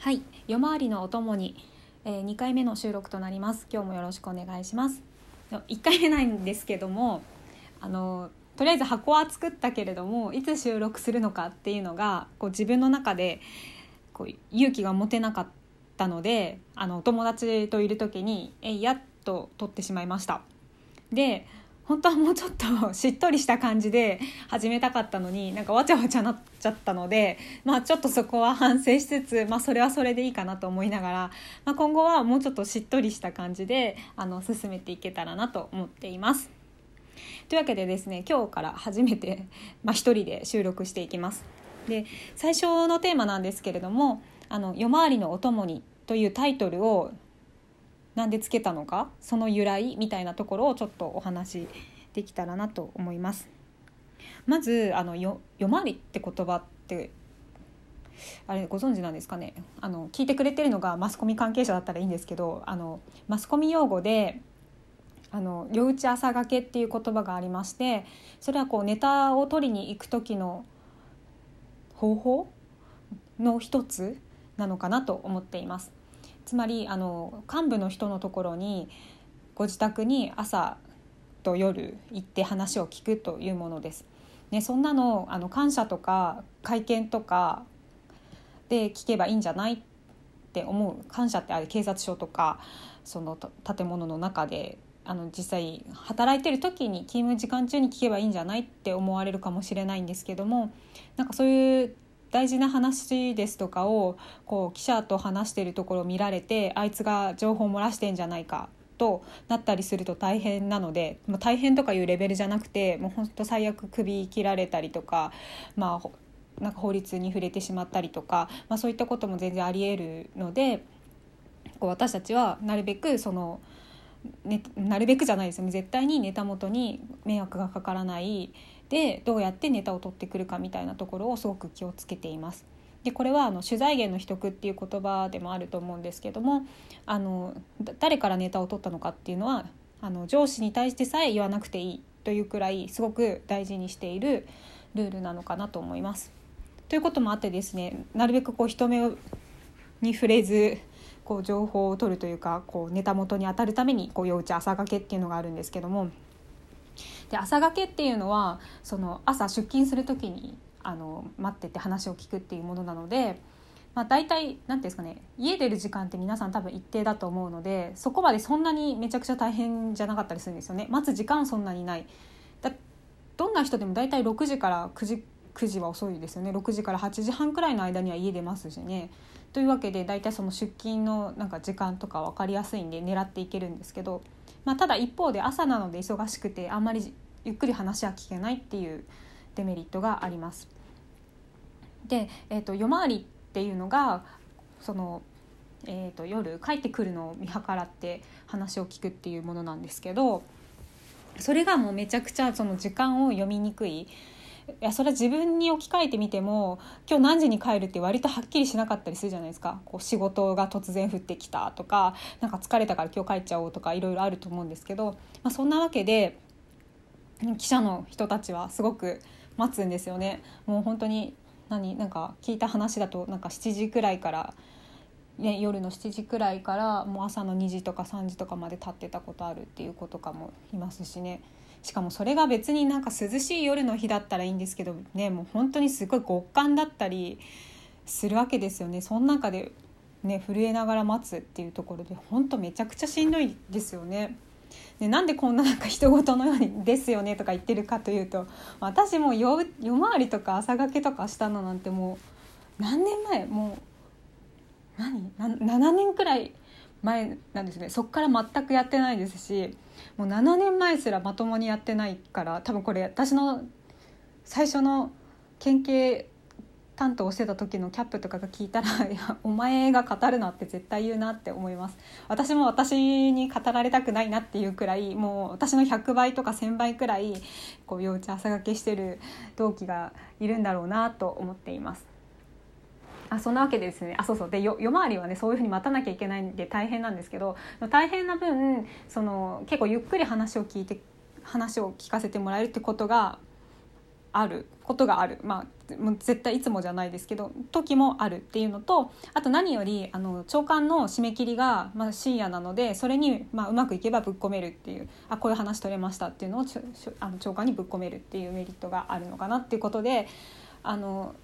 はい夜回りのお供に、えー、2回目の収録となります。今日もよろしくお願いします。1回目なんですけどもあのとりあえず箱は作ったけれどもいつ収録するのかっていうのがこう自分の中でこう勇気が持てなかったのであのお友達といる時にえやっと撮ってしまいました。で本当はもうちょっとしっとりした感じで始めたかったのになんかわちゃわちゃなっちゃったので、まあ、ちょっとそこは反省しつつ、まあ、それはそれでいいかなと思いながら、まあ、今後はもうちょっとしっとりした感じであの進めていけたらなと思っています。というわけでですね今日から初めて、まあ、一人で収録していきます。で最初のテーマなんですけれども「あの夜回りのお供に」というタイトルをなんでつけたのか？その由来みたいなところをちょっとお話できたらなと思います。まずあのよ夜回りって言葉ってあれご存知なんですかね？あの聞いてくれてるのがマスコミ関係者だったらいいんですけどあのマスコミ用語であの夜打ち朝がけっていう言葉がありましてそれはこうネタを取りに行く時の方法の一つなのかなと思っています。つまりあの幹部の人のところにご自宅に朝と夜行って話を聞くというものです。ね、そんなのあの感謝とか会見とかで聞けばいいんじゃないって思う感謝ってあれ警察署とかその建物の中であの実際働いてる時に勤務時間中に聞けばいいんじゃないって思われるかもしれないんですけどもなんかそういう大事な話ですとかをこう記者と話してるところを見られてあいつが情報を漏らしてんじゃないかとなったりすると大変なので、まあ、大変とかいうレベルじゃなくてもう本当最悪首切られたりとかまあなんか法律に触れてしまったりとか、まあ、そういったことも全然ありえるのでこう私たちはなるべくその、ね、なるべくじゃないですよね。絶対にネタ元に迷惑がかからないでどうやってネタを取ってくるかみたいなところをすごく気をつけています。でこれはあの取材源の秘匿っていう言葉でもあると思うんですけどもあの誰からネタを取ったのかっていうのはあの上司に対してさえ言わなくていいというくらいすごく大事にしているルールなのかなと思います。ということもあってですねなるべくこう人目に触れずこう情報を取るというかこうネタ元に当たるためにこう夜打ち朝がけっていうのがあるんですけどもで朝がけっていうのはその朝出勤する時にあの待ってて話を聞くっていうものなので、まあ、大体何ていうんですかね家出る時間って皆さん多分一定だと思うのでそこまでそんなにめちゃくちゃ大変じゃなかったりするんですよね。待つ時間そんなにない。だどんな人でも大体6時から9時9時は遅いですよね。6時から8時半くらいの間には家出ますしね。というわけで大体その出勤のなんか時間とか分かりやすいんで狙っていけるんですけど、まあ、ただ一方で朝なので忙しくてあんまりゆっくり話は聞けないっていうデメリットがあります。で、えーと、夜回りっていうのがその、えーと、夜帰ってくるのを見計らって話を聞くっていうものなんですけどそれがもうめちゃくちゃその時間を読みにくい。いやそれは自分に置き換えてみても今日何時に帰るって割とはっきりしなかったりするじゃないですか。こう仕事が突然降ってきたとかなんか疲れたから今日帰っちゃおうとかいろいろあると思うんですけど、まあ、そんなわけで記者の人たちはすごく待つんですよね。もう本当に何なんか聞いた話だとなんか7時くらいから、ね、夜の7時くらいからもう朝の2時とか3時とかまで立ってたことあるっていう子とかもいますしね。しかもそれが別になんか涼しい夜の日だったらいいんですけどねもう本当にすごい極寒だったりするわけですよね。その中でね震えながら待つっていうところで本当めちゃくちゃしんどいですよね。でなんでこんななんか人事のように「ですよね」とか言ってるかというと私も夜夜回りとか朝がけとかしたのなんてもう何年前？もう何？7年くらい前なんですね。そっから全くやってないですしもう7年前すらまともにやってないから多分これ私の最初の県警担当をしてた時のキャップとかが聞いたら いやお前が語るなって絶対言うなって思います。私も私に語られたくないなっていうくらいもう私の100倍とか1000倍くらいこう幼稚朝がけしてる同期がいるんだろうなと思っています。あそんなわけでですね。あそうそう。で夜回りはねそういうふうに待たなきゃいけないんで大変なんですけど大変な分その結構ゆっくり話を聞いて話を聞かせてもらえるってことがある。ことがある。まあもう絶対いつもじゃないですけど時もあるっていうのとあと何よりあの長官の締め切りが、まあ、深夜なのでそれに、まあ、うまくいけばぶっ込めるっていうあこういう話取れましたっていうのをあの長官にぶっ込めるっていうメリットがあるのかなっていうことであの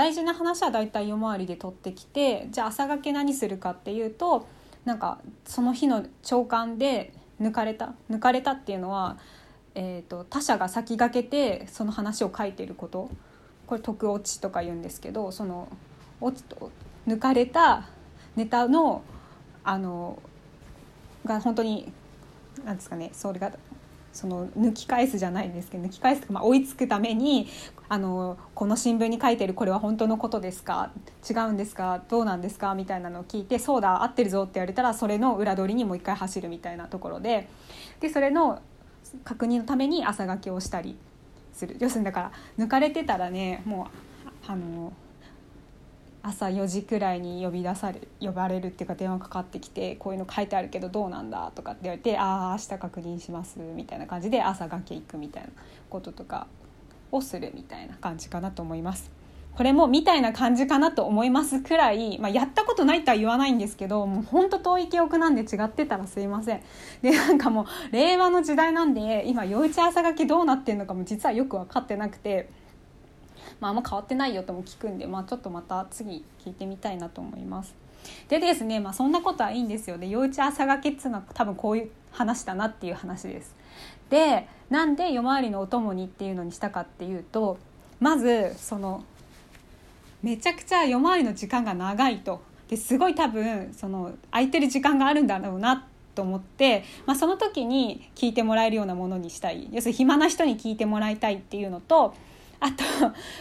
大事な話は大体夜回りで取ってきてじゃあ朝がけ何するかっていうとなんかその日の朝刊で抜かれた抜かれたっていうのはえーと、他者が先駆けてその話を書いてること。これ徳落ちとか言うんですけどその落ちと抜かれたネタのあのが本当になんですかねそれがその抜き返すじゃないんですけど抜き返すとか、まあ、追いつくためにあのこの新聞に書いてるこれは本当のことですか？違うんですか？どうなんですか？みたいなのを聞いてそうだ合ってるぞって言われたらそれの裏取りにもう一回走るみたいなところででそれの確認のために朝がけをしたりする。要するにだから抜かれてたらねもうあの朝4時くらいに呼び出され呼ばれるっていうか電話かかってきてこういうの書いてあるけどどうなんだとかって言われて「ああ明日確認します」みたいな感じで朝がけ行くみたいなこととかをするみたいな感じかなと思います。これもみたいな感じかなと思いますくらい、まあ、やったことないとは言わないんですけどもうほんと遠い記憶なんで違ってたらすいませんでなんかもう令和の時代なんで今夜打ち朝書きどうなってんのかも実はよく分かってなくて、まあ、あんま変わってないよとも聞くんで、まあ、ちょっとまた次聞いてみたいなと思います。でですね、まあ、そんなことはいいんですよ。で夜打ち朝書きっつうのは多分こういう話だなっていう話です。でなんで夜回りのお供にっていうのにしたかっていうとまずそのめちゃくちゃ夜回りの時間が長いと。ですごい多分その空いてる時間があるんだろうなと思って、まあ、その時に聞いてもらえるようなものにしたい。要するに暇な人に聞いてもらいたいっていうのと あと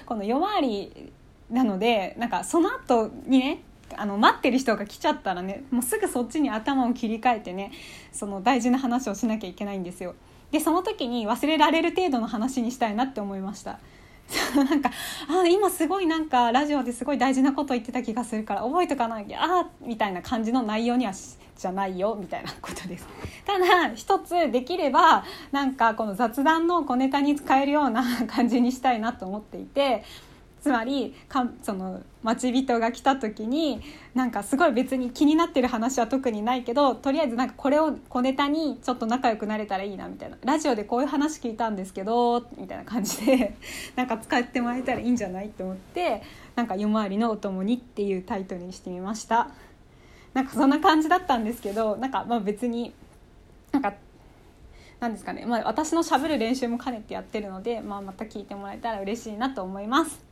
この夜回りなのでなんかその後にねあの待ってる人が来ちゃったらねもうすぐそっちに頭を切り替えてねその大事な話をしなきゃいけないんですよ。でその時に忘れられる程度の話にしたいなって思いました。なんかあ今すごいなんかラジオですごい大事なこと言ってた気がするから覚えとかなきゃあみたいな感じの内容にはじゃないよみたいなことです。ただ一つできればなんかこの雑談の小ネタに使えるような感じにしたいなと思っていてつまりかその待ち人が来た時になんかすごい別に気になってる話は特にないけどとりあえずなんかこれを小ネタにちょっと仲良くなれたらいいなみたいな。ラジオでこういう話聞いたんですけどみたいな感じで なんか使ってもらえたらいいんじゃないと思ってなんか「夜回りのお供に」っていうタイトルにしてみました。なんかそんな感じだったんですけどなんかまあ別になんかなんですかね、まあ、私のしゃべる練習も兼ねてやってるので、まあ、また聞いてもらえたら嬉しいなと思います。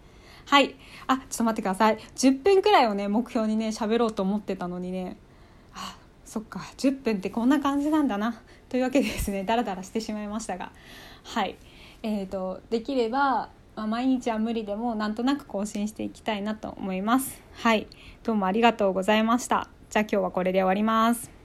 はい。あ、ちょっと待ってください。10分くらいをね、目標にね、喋ろうと思ってたのにね、あ、そっか、10分ってこんな感じなんだな。というわけでですね、ダラダラしてしまいましたが、はい。えーと、できれば、まあ、毎日は無理でもなんとなく更新していきたいなと思います。はい。どうもありがとうございました。じゃあ今日はこれで終わります。